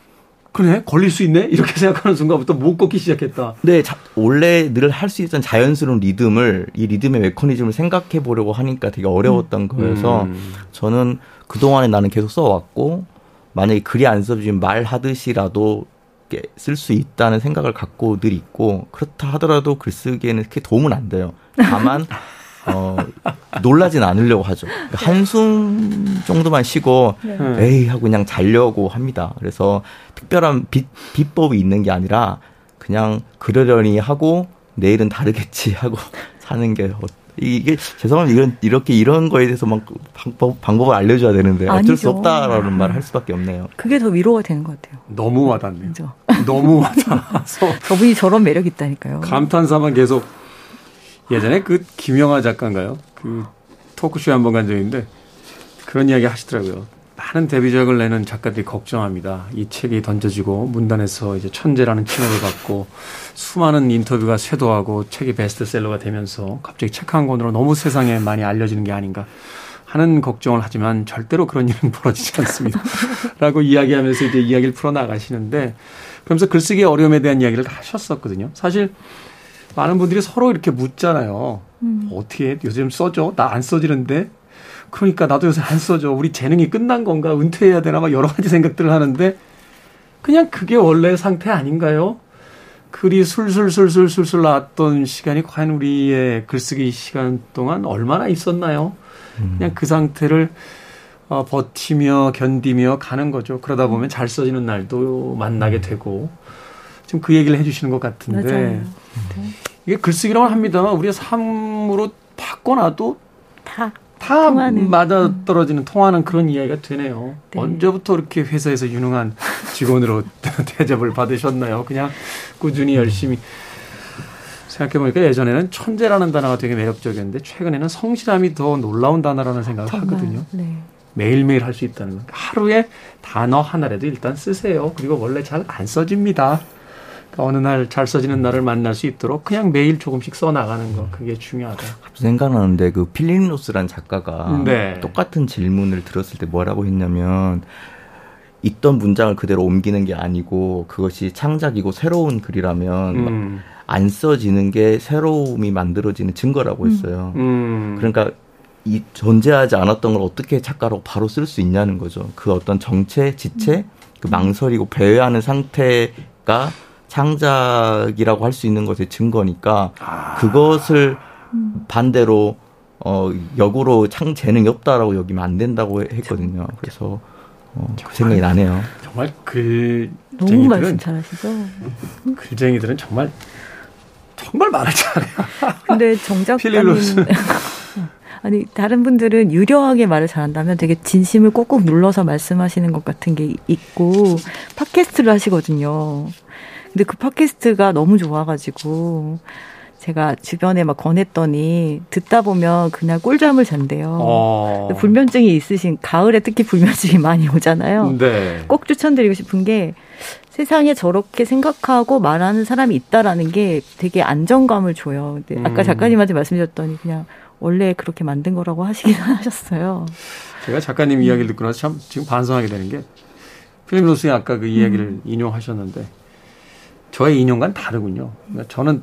A: 그래 걸릴 수 있네 이렇게 생각하는 순간부터 못 걷기 시작했다.
E: 네, 자, 원래 늘 할 수 있던 자연스러운 리듬을 이 리듬의 메커니즘을 생각해 보려고 하니까 되게 어려웠던 음. 거여서 음. 저는 그 동안에 나는 계속 써왔고 만약에 글이 안 써지면 말하듯이라도 쓸 수 있다는 생각을 갖고 늘 있고 그렇다 하더라도 글쓰기에는 그렇게 도움은 안 돼요. 다만 어, 놀라진 않으려고 하죠. 그러니까 한숨 정도만 쉬고 네. 에이 하고 그냥 자려고 합니다. 그래서 특별한 비, 비법이 있는 게 아니라 그냥 그러려니 하고 내일은 다르겠지 하고 사는 게 이게 죄송합니다. 이런 이렇게 이런 거에 대해서 막 방법 방법을 알려줘야 되는데 어쩔 수 없다라는 말을 할 수밖에 없네요.
D: 그게 더 위로가 되는 것 같아요.
A: 너무 와닿네요. 그죠? 너무 와닿아서
D: 저분이 저런 매력 있다니까요.
A: 감탄사만 계속 예전에 그 김영하 작가인가요? 그 토크쇼에 한 번 간 적인데 그런 이야기 하시더라고요. 많은 데뷔작을 내는 작가들이 걱정합니다. 이 책이 던져지고 문단에서 이제 천재라는 칭호를 받고 수많은 인터뷰가 쇄도하고 책이 베스트셀러가 되면서 갑자기 책 한 권으로 너무 세상에 많이 알려지는 게 아닌가 하는 걱정을 하지만 절대로 그런 일은 벌어지지 않습니다. 라고 이야기하면서 이제 이야기를 풀어나가시는데 그러면서 글쓰기의 어려움에 대한 이야기를 하셨었거든요. 사실 많은 분들이 서로 이렇게 묻잖아요. 음. 어떻게 요즘 써줘? 나 안 써지는데? 그러니까 나도 요새 안 써줘. 우리 재능이 끝난 건가? 은퇴해야 되나? 막 여러 가지 생각들을 하는데 그냥 그게 원래 상태 아닌가요? 글이 술술술술술술 나왔던 시간이 과연 우리의 글쓰기 시간 동안 얼마나 있었나요? 음. 그냥 그 상태를 어, 버티며 견디며 가는 거죠. 그러다 보면 잘 써지는 날도 만나게 되고 지금 그 얘기를 해주시는 것 같은데 맞아요. 이게 글쓰기라고 합니다만 우리가 삶으로 바꿔놔도 다, 다 맞아 떨어지는 통하는 그런 이야기가 되네요. 네. 언제부터 이렇게 회사에서 유능한 직원으로 대접을 받으셨나요? 그냥 꾸준히 열심히 생각해보니까 예전에는 천재라는 단어가 되게 매력적이었는데 최근에는 성실함이 더 놀라운 단어라는 생각을 정말, 하거든요. 네. 매일매일 할 수 있다는 거. 하루에 단어 하나라도 일단 쓰세요. 그리고 원래 잘 안 써집니다. 어느 날 잘 써지는 날을 만날 수 있도록 그냥 매일 조금씩 써 나가는 거 그게 중요하다.
E: 생각나는데 그 필립 노스란 작가가 네. 똑같은 질문을 들었을 때 뭐라고 했냐면 있던 문장을 그대로 옮기는 게 아니고 그것이 창작이고 새로운 글이라면 음. 안 써지는 게 새로움이 만들어지는 증거라고 음. 했어요. 음. 그러니까 이 존재하지 않았던 걸 어떻게 작가로 바로 쓸 수 있냐는 거죠. 그 어떤 정체, 지체, 그 망설이고 배회하는 상태가 창작이라고 할 수 있는 것의 증거니까 아. 그것을 반대로 어 역으로 창 재능이 없다라고 여기면 안 된다고 했거든요. 그래서 어, 그 생각이 나네요.
A: 정말 글
D: 너무 말씀 잘하시죠.
A: 글쟁이들은 정말 정말 말을 잘해요.
D: 근데 정작가님 아니 다른 분들은 유려하게 말을 잘한다면 되게 진심을 꾹꾹 눌러서 말씀하시는 것 같은 게 있고 팟캐스트를 하시거든요. 근데 그 팟캐스트가 너무 좋아가지고 제가 주변에 막 권했더니 듣다 보면 그날 꿀잠을 잔대요. 어. 불면증이 있으신 가을에 특히 불면증이 많이 오잖아요. 네. 꼭 추천드리고 싶은 게 세상에 저렇게 생각하고 말하는 사람이 있다라는 게 되게 안정감을 줘요. 네. 아까 음. 작가님한테 말씀드렸더니 그냥 원래 그렇게 만든 거라고 하시긴 하셨어요.
A: 제가 작가님 이야기를 듣고 나서 참 지금 반성하게 되는 게 필립 로스의 아까 그 이야기를 음. 인용하셨는데 저의 인용과는 다르군요. 그러니까 저는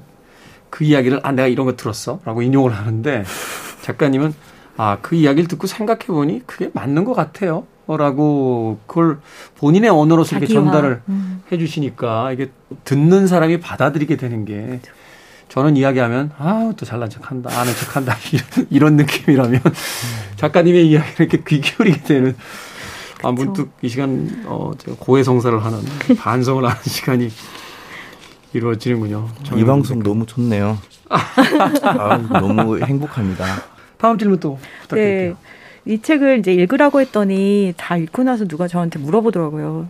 A: 그 이야기를 아 내가 이런 거 들었어라고 인용을 하는데 작가님은 아 그 이야기를 듣고 생각해 보니 그게 맞는 것 같아요. 라고 그걸 본인의 언어로 이렇게 전달을 음. 해 주시니까 이게 듣는 사람이 받아들이게 되는 게 저는 이야기하면 아또 잘난 척한다 아는 척한다 이런, 이런 느낌이라면 작가님의 이야기를 이렇게 귀 기울이게 되는 아 문득 이 시간 어 제가 고해성사를 하는 반성을 하는 시간이 이루어지는군요.
E: 이 방송 너무 좋네요. 아, 너무 행복합니다.
A: 다음 질문 또 부탁드릴게요. 네.
D: 이 책을 이제 읽으라고 했더니 다 읽고 나서 누가 저한테 물어보더라고요.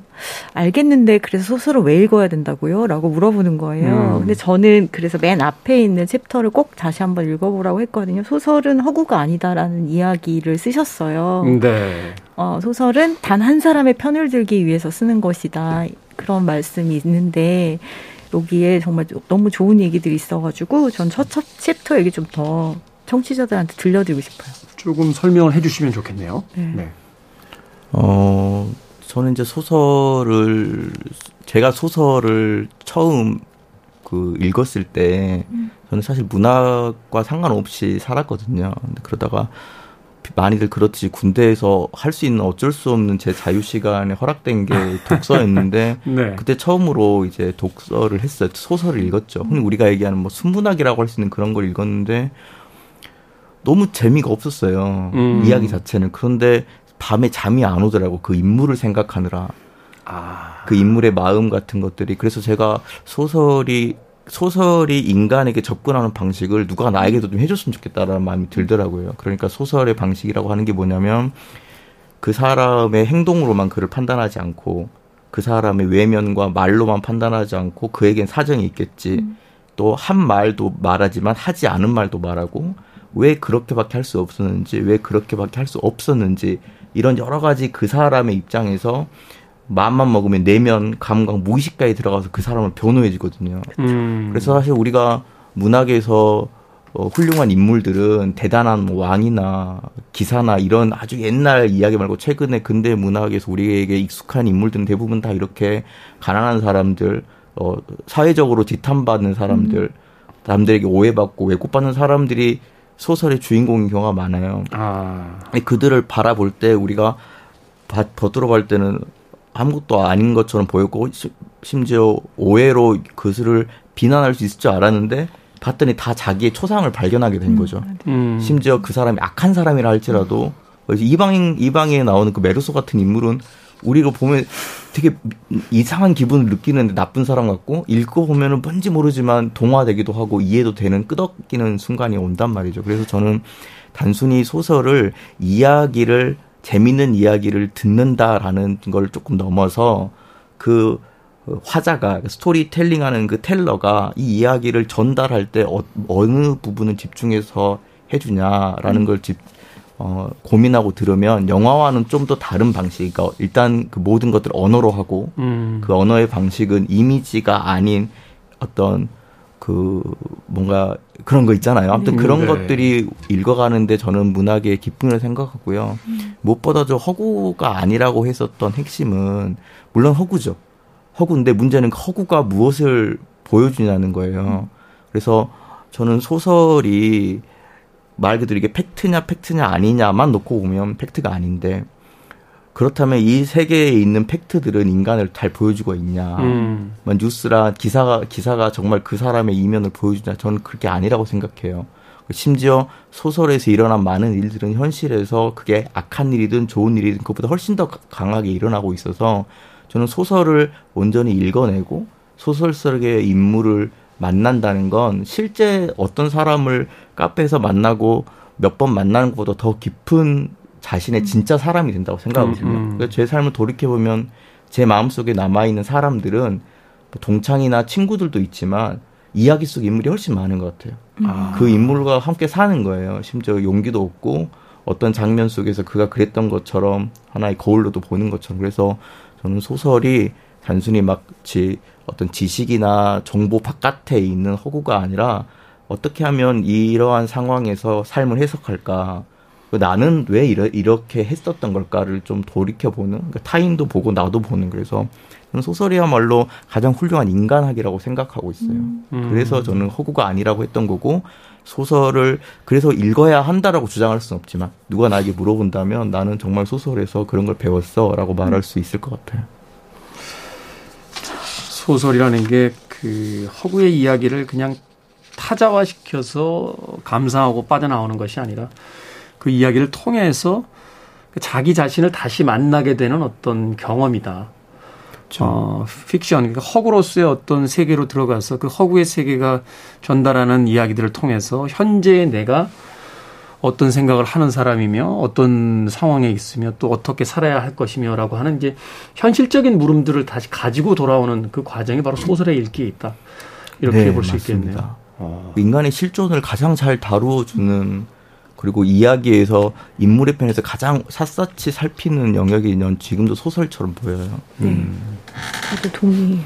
D: 알겠는데 그래서 소설을 왜 읽어야 된다고요? 라고 물어보는 거예요. 음. 근데 저는 그래서 맨 앞에 있는 chapter를 꼭 다시 한번 읽어보라고 했거든요. 소설은 허구가 아니다라는 이야기를 쓰셨어요. 네. 어, 소설은 단 한 사람의 편을 들기 위해서 쓰는 것이다. 그런 말씀이 있는데 여기에 정말 너무 좋은 얘기들이 있어가지고 전 첫 첫 챕터 얘기 좀 더 청취자들한테 들려드리고 싶어요.
A: 조금 설명을 해주시면 좋겠네요. 네. 네.
E: 어 저는 이제 소설을 제가 소설을 처음 그 읽었을 때 음. 저는 사실 문학과 상관없이 살았거든요. 그러다가 많이들 그렇듯이 군대에서 할 수 있는 어쩔 수 없는 제 자유 시간에 허락된 게 독서였는데 네. 그때 처음으로 이제 독서를 했어요. 소설을 읽었죠. 흔히 우리가 얘기하는 뭐 순문학이라고 할 수 있는 그런 걸 읽었는데 너무 재미가 없었어요. 음. 이야기 자체는 그런데 밤에 잠이 안 오더라고 그 인물을 생각하느라. 아. 그 인물의 마음 같은 것들이 그래서 제가 소설이 소설이 인간에게 접근하는 방식을 누가 나에게도 좀 해줬으면 좋겠다라는 마음이 들더라고요. 그러니까 소설의 방식이라고 하는 게 뭐냐면 그 사람의 행동으로만 그를 판단하지 않고 그 사람의 외면과 말로만 판단하지 않고 그에겐 사정이 있겠지. 음. 또한 말도 말하지만 하지 않은 말도 말하고 왜 그렇게밖에 할 수 없었는지 왜 그렇게밖에 할 수 없었는지 이런 여러 가지 그 사람의 입장에서 마음만 먹으면 내면 감각 무의식까지 들어가서 그 사람을 변호해주거든요. 음. 그래서 사실 우리가 문학에서 어, 훌륭한 인물들은 대단한 뭐 왕이나 기사나 이런 아주 옛날 이야기 말고 최근에 근대 문학에서 우리에게 익숙한 인물들은 대부분 다 이렇게 가난한 사람들, 어, 사회적으로 지탄받는 사람들, 음. 남들에게 오해받고 왜곡받는 사람들이 소설의 주인공인 경우가 많아요. 아. 그들을 바라볼 때 우리가 버들어갈 때는 아무것도 아닌 것처럼 보였고 심지어 오해로 그들을 비난할 수 있을 줄 알았는데 봤더니 다 자기의 초상을 발견하게 된 음, 거죠. 음. 심지어 그 사람이 악한 사람이라 할지라도 이방인 이방에 나오는 그 메르소 같은 인물은 우리가 보면 되게 이상한 기분을 느끼는데 나쁜 사람 같고 읽고 보면은 뭔지 모르지만 동화되기도 하고 이해도 되는 끄덕이는 순간이 온단 말이죠. 그래서 저는 단순히 소설을 이야기를 재밌는 이야기를 듣는다라는 걸 조금 넘어서 그 화자가 스토리텔링하는 그 텔러가 이 이야기를 전달할 때 어, 느 부분을 집중해서 해주냐라는 음. 걸 집, 어, 고민하고 들으면 영화와는 좀 더 다른 방식. 그러니까 일단 그 모든 것들 언어로 하고 음. 그 언어의 방식은 이미지가 아닌 어떤 그 뭔가 그런 거 있잖아요. 아무튼 그런 네. 것들이 읽어가는데 저는 문학의 기쁨을 생각하고요. 음. 무엇보다 저 허구가 아니라고 했었던 핵심은 물론 허구죠. 허구인데 문제는 허구가 무엇을 보여주냐는 거예요. 그래서 저는 소설이 말 그대로 이게 팩트냐 팩트냐 아니냐만 놓고 보면 팩트가 아닌데 그렇다면 이 세계에 있는 팩트들은 인간을 잘 보여주고 있냐? 음. 뭐 뉴스라 기사가 기사가 정말 그 사람의 이면을 보여주냐? 저는 그렇게 아니라고 생각해요. 심지어 소설에서 일어난 많은 일들은 현실에서 그게 악한 일이든 좋은 일이든 그것보다 훨씬 더 강하게 일어나고 있어서 저는 소설을 온전히 읽어내고 소설 속의 인물을 만난다는 건 실제 어떤 사람을 카페에서 만나고 몇 번 만나는 것보다 더 깊은 자신의 음. 진짜 사람이 된다고 생각하거든요. 음, 음. 그러니까 제 삶을 돌이켜 보면 제 마음속에 남아 있는 사람들은 뭐 동창이나 친구들도 있지만 이야기 속 인물이 훨씬 많은 것 같아요. 아. 그 인물과 함께 사는 거예요. 심지어 용기도 없고 어떤 장면 속에서 그가 그랬던 것처럼 하나의 거울로도 보는 것처럼 그래서 저는 소설이 단순히 마치 어떤 지식이나 정보 바깥에 있는 허구가 아니라 어떻게 하면 이러한 상황에서 삶을 해석할까 그 나는 왜 이러, 이렇게 했었던 걸까를 좀 돌이켜보는 그러니까 타인도 보고 나도 보는 그래서 소설이야말로 가장 훌륭한 인간학이라고 생각하고 있어요. 음. 그래서 저는 허구가 아니라고 했던 거고 소설을 그래서 읽어야 한다라고 주장할 수는 없지만 누가 나에게 물어본다면 나는 정말 소설에서 그런 걸 배웠어라고 말할 수 있을 것 같아요.
A: 소설이라는 게 그 허구의 이야기를 그냥 타자화시켜서 감상하고 빠져나오는 것이 아니라 그 이야기를 통해서 자기 자신을 다시 만나게 되는 어떤 경험이다. 그렇죠. 어, 픽션, 그러니까 허구로서의 어떤 세계로 들어가서 그 허구의 세계가 전달하는 이야기들을 통해서 현재의 내가 어떤 생각을 하는 사람이며 어떤 상황에 있으며 또 어떻게 살아야 할 것이며라고 하는 이제 현실적인 물음들을 다시 가지고 돌아오는 그 과정이 바로 소설의 읽기에 있다. 이렇게 네, 볼수 있겠네요.
E: 어. 인간의 실존을 가장 잘 다루어주는 그리고 이야기에서 인물의 편에서 가장 샅샅이 살피는 영역이 는 지금도 소설처럼 보여요. 네. 음.
D: 저도 동의해요.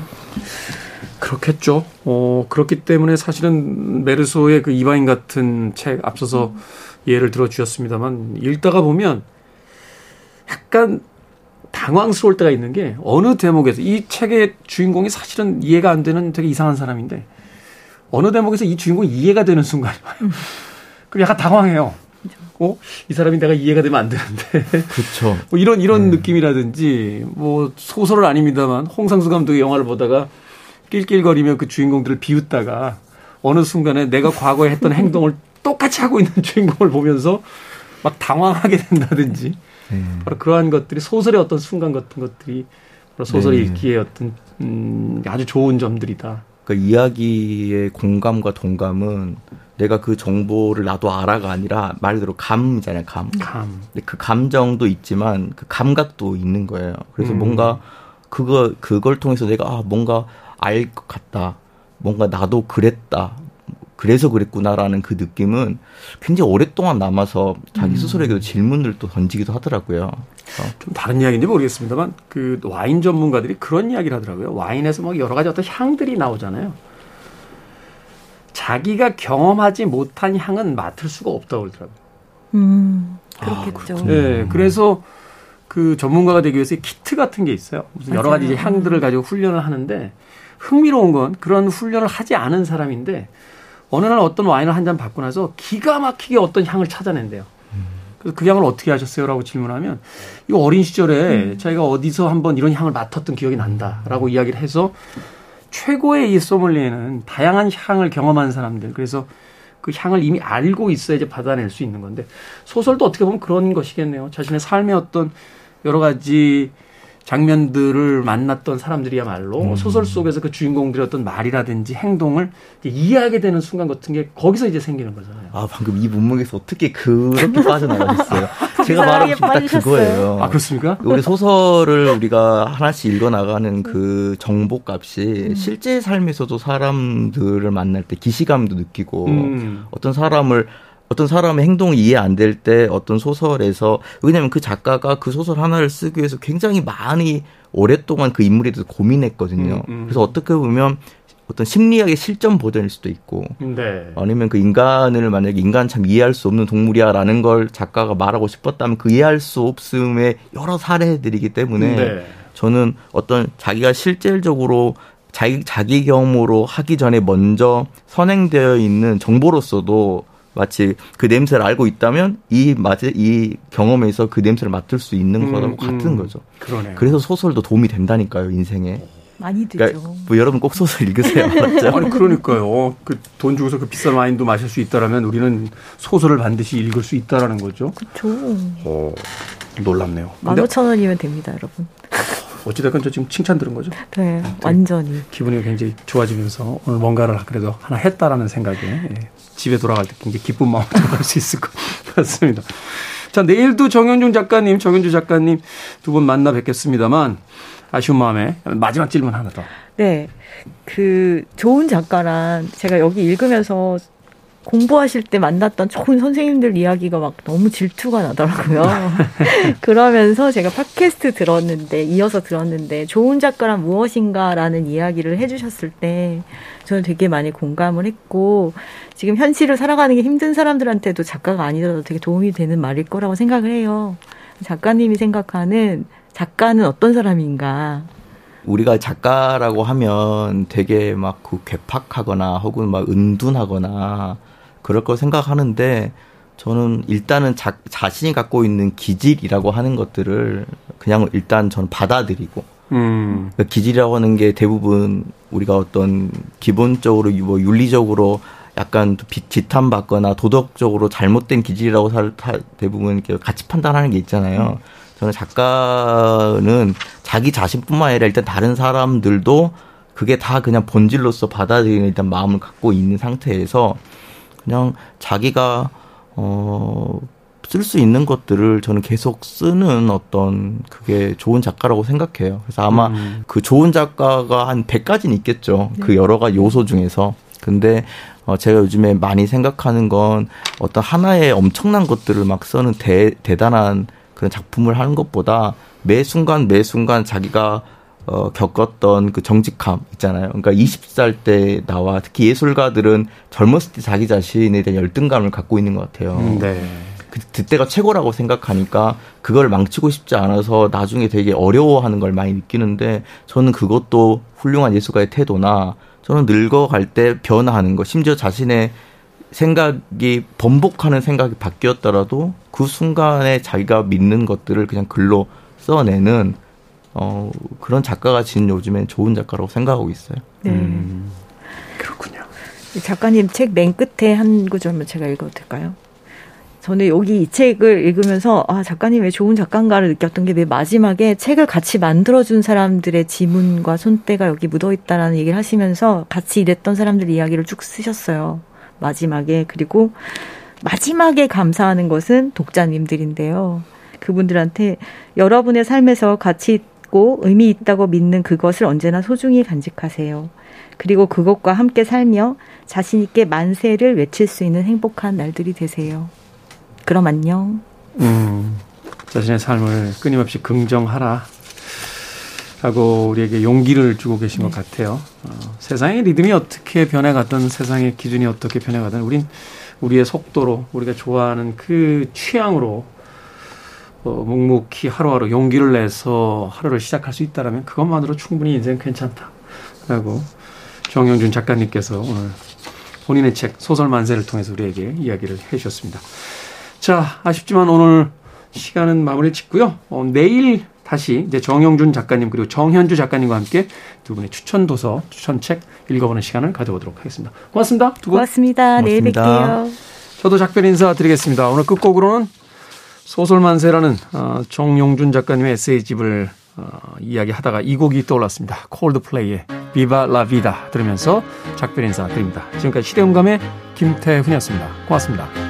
A: 그렇겠죠. 어, 그렇기 때문에 사실은 메르소의 그 이바인 같은 책 앞서서 음. 예를 들어 주셨습니다만 읽다가 보면 약간 당황스러울 때가 있는 게 어느 대목에서 이 책의 주인공이 사실은 이해가 안 되는 되게 이상한 사람인데 어느 대목에서 이 주인공이 이해가 되는 순간이 와요. 음. 그럼 약간 당황해요. 어? 이 사람이 내가 이해가 되면 안 되는데.
E: 그렇죠.
A: 뭐 이런 이런 네. 느낌이라든지 뭐 소설은 아닙니다만 홍상수 감독의 영화를 보다가 낄낄거리며 그 주인공들을 비웃다가 어느 순간에 내가 과거에 했던 행동을 똑같이 하고 있는 주인공을 보면서 막 당황하게 된다든지 네. 바로 그러한 것들이 소설의 어떤 순간 같은 것들이 바로 소설을 네. 읽기에 어떤 음, 아주 좋은 점들이다.
E: 그 이야기의 공감과 동감은 내가 그 정보를 나도 알아가 아니라 말 그대로 감이잖아요, 감. 감. 근데 그 감정도 있지만 그 감각도 있는 거예요. 그래서 음. 뭔가 그거 그걸 통해서 내가 아 뭔가 알 것 같다. 뭔가 나도 그랬다. 그래서 그랬구나라는 그 느낌은 굉장히 오랫동안 남아서 자기 음. 스스로에게도 질문을 또 던지기도 하더라고요.
A: 좀 다른 이야기인지 모르겠습니다만 그 와인 전문가들이 그런 이야기를 하더라고요. 와인에서 막 여러 가지 어떤 향들이 나오잖아요. 자기가 경험하지 못한 향은 맡을 수가 없다고 그러더라고요.
D: 음, 그렇겠죠. 아,
A: 네, 그래서 그 전문가가 되기 위해서 키트 같은 게 있어요. 무슨 여러 가지 향들을 가지고 훈련을 하는데 흥미로운 건 그런 훈련을 하지 않은 사람인데 어느 날 어떤 와인을 한 잔 받고 나서 기가 막히게 어떤 향을 찾아낸대요. 그래서 그 향을 어떻게 하셨어요? 라고 질문하면 이 어린 시절에 음. 자기가 어디서 한번 이런 향을 맡았던 기억이 난다라고 이야기를 해서 최고의 이 소믈리에는 다양한 향을 경험한 사람들 그래서 그 향을 이미 알고 있어야지 받아낼 수 있는 건데 소설도 어떻게 보면 그런 것이겠네요. 자신의 삶의 어떤 여러 가지 장면들을 만났던 사람들이야말로 음. 소설 속에서 그 주인공들의 어떤 말이라든지 행동을 이해하게 되는 순간 같은 게 거기서 이제 생기는 거잖아요.
E: 아 방금 이 문맥에서 어떻게 그렇게 빠져나가셨어요? 제가 말하고 싶은 딱 그거예요.
A: 아 그렇습니까?
E: 우리 소설을 우리가 하나씩 읽어 나가는 그 정보값이 음. 실제 삶에서도 사람들을 만날 때 기시감도 느끼고 음. 어떤 사람을 어떤 사람의 행동이 이해 안 될 때 어떤 소설에서 왜냐하면 그 작가가 그 소설 하나를 쓰기 위해서 굉장히 많이 오랫동안 그 인물에 대해서 고민했거든요. 음, 음. 그래서 어떻게 보면 어떤 심리학의 실전 버전일 수도 있고 네. 아니면 그 인간을 만약에 인간 참 이해할 수 없는 동물이야라는 걸 작가가 말하고 싶었다면 그 이해할 수 없음의 여러 사례들이기 때문에 네. 저는 어떤 자기가 실질적으로 자기 자기 경험으로 하기 전에 먼저 선행되어 있는 정보로서도 마치 그 냄새를 알고 있다면 이 맛에 이 경험에서 그 냄새를 맡을 수 있는 거랑 음, 같은 음. 거죠. 그러네요. 그래서 소설도 도움이 된다니까요 인생에.
D: 많이 되죠. 그러니까
E: 뭐 여러분 꼭 소설 읽으세요. 맞죠?
A: 아니 그러니까요. 그 돈 주고서 그 비싼 와인도 마실 수 있다라면 우리는 소설을 반드시 읽을 수 있다라는 거죠.
D: 그렇죠. 어,
A: 놀랍네요.
D: 만 오천 원이면 됩니다, 여러분.
A: 어찌됐건 저 지금 칭찬 들은 거죠?
D: 네, 완전히.
A: 기분이 굉장히 좋아지면서 오늘 뭔가를 그래도 하나 했다라는 생각에 예, 집에 돌아갈 때 굉장히 기쁜 마음으로 갈 수 있을 것 같습니다. 자, 내일도 정현중 작가님, 정현주 작가님 두 분 만나 뵙겠습니다만 아쉬운 마음에 마지막 질문 하나 더.
D: 네. 그 좋은 작가란 제가 여기 읽으면서 공부하실 때 만났던 좋은 선생님들 이야기가 막 너무 질투가 나더라고요. 그러면서 제가 팟캐스트 들었는데, 이어서 들었는데, 좋은 작가란 무엇인가라는 이야기를 해주셨을 때, 저는 되게 많이 공감을 했고, 지금 현실을 살아가는 게 힘든 사람들한테도 작가가 아니더라도 되게 도움이 되는 말일 거라고 생각을 해요. 작가님이 생각하는 작가는 어떤 사람인가?
E: 우리가 작가라고 하면 되게 막 그 괴팍하거나 혹은 막 은둔하거나 그럴 거 생각하는데 저는 일단은 자, 자신이 갖고 있는 기질이라고 하는 것들을 그냥 일단 저는 받아들이고 음. 그러니까 기질이라고 하는 게 대부분 우리가 어떤 기본적으로 뭐 윤리적으로 약간 지탄받거나 도덕적으로 잘못된 기질이라고 살, 대부분 같이 판단하는 게 있잖아요. 음. 저는 작가는 자기 자신뿐만 아니라 일단 다른 사람들도 그게 다 그냥 본질로서 받아들이는 일단 마음을 갖고 있는 상태에서 그냥 자기가 어 쓸 수 있는 것들을 저는 계속 쓰는 어떤 그게 좋은 작가라고 생각해요. 그래서 아마 음. 그 좋은 작가가 한 100가지는 있겠죠. 네. 그 여러 가지 요소 중에서. 근데 어 제가 요즘에 많이 생각하는 건 어떤 하나의 엄청난 것들을 막 써는 대, 대단한 그런 작품을 하는 것보다 매 순간 매 순간 자기가 어, 겪었던 그 정직함 있잖아요. 그러니까 20살 때 나와 특히 예술가들은 젊었을 때 자기 자신에 대한 열등감을 갖고 있는 것 같아요. 음, 네. 그, 그때가 최고라고 생각하니까 그걸 망치고 싶지 않아서 나중에 되게 어려워하는 걸 많이 느끼는데 저는 그것도 훌륭한 예술가의 태도나 저는 늙어갈 때 변화하는 거 심지어 자신의 생각이 번복하는 생각이 바뀌었더라도 그 순간에 자기가 믿는 것들을 그냥 글로 써내는 어 그런 작가가 지금 요즘엔 좋은 작가라고 생각하고 있어요. 네. 음,
A: 그렇군요.
D: 작가님 책 맨 끝에 한 구절만 제가 읽어도 될까요? 저는 여기 이 책을 읽으면서 아 작가님 왜 좋은 작가인가를 느꼈던 게맨 마지막에 책을 같이 만들어준 사람들의 지문과 손때가 여기 묻어있다라는 얘기를 하시면서 같이 일했던 사람들 이야기를 쭉 쓰셨어요. 마지막에 그리고 마지막에 감사하는 것은 독자님들인데요. 그분들한테 여러분의 삶에서 가치 있고 의미 있다고 믿는 그것을 언제나 소중히 간직하세요. 그리고 그것과 함께 살며 자신있게 만세를 외칠 수 있는 행복한 날들이 되세요. 그럼 안녕. 음,
A: 자신의 삶을 끊임없이 긍정하라. 하고 우리에게 용기를 주고 계신 네. 것 같아요. 어, 세상의 리듬이 어떻게 변해가든 세상의 기준이 어떻게 변해가든 우린 우리의 속도로 우리가 좋아하는 그 취향으로 어, 묵묵히 하루하루 용기를 내서 하루를 시작할 수 있다라면 그것만으로 충분히 인생 괜찮다. 라고 정영준 작가님께서 오늘 본인의 책 소설 만세를 통해서 우리에게 이야기를 해주셨습니다. 자, 아쉽지만 오늘 시간은 마무리 짓고요. 어, 내일 다시 이제 정영준 작가님 그리고 정현주 작가님과 함께 두 분의 추천 도서, 추천 책 읽어보는 시간을 가져보도록 하겠습니다. 고맙습니다. 두 분.
D: 고맙습니다. 내일 뵐게요.
A: 저도 작별 인사 드리겠습니다. 오늘 끝곡으로는 소설만세라는 어, 정용준 작가님의 에세이집을 어, 이야기하다가 이 곡이 떠올랐습니다. 콜드플레이의 비바 라 비다 들으면서 작별 인사 드립니다. 지금까지 시대음감의 김태훈이었습니다. 고맙습니다.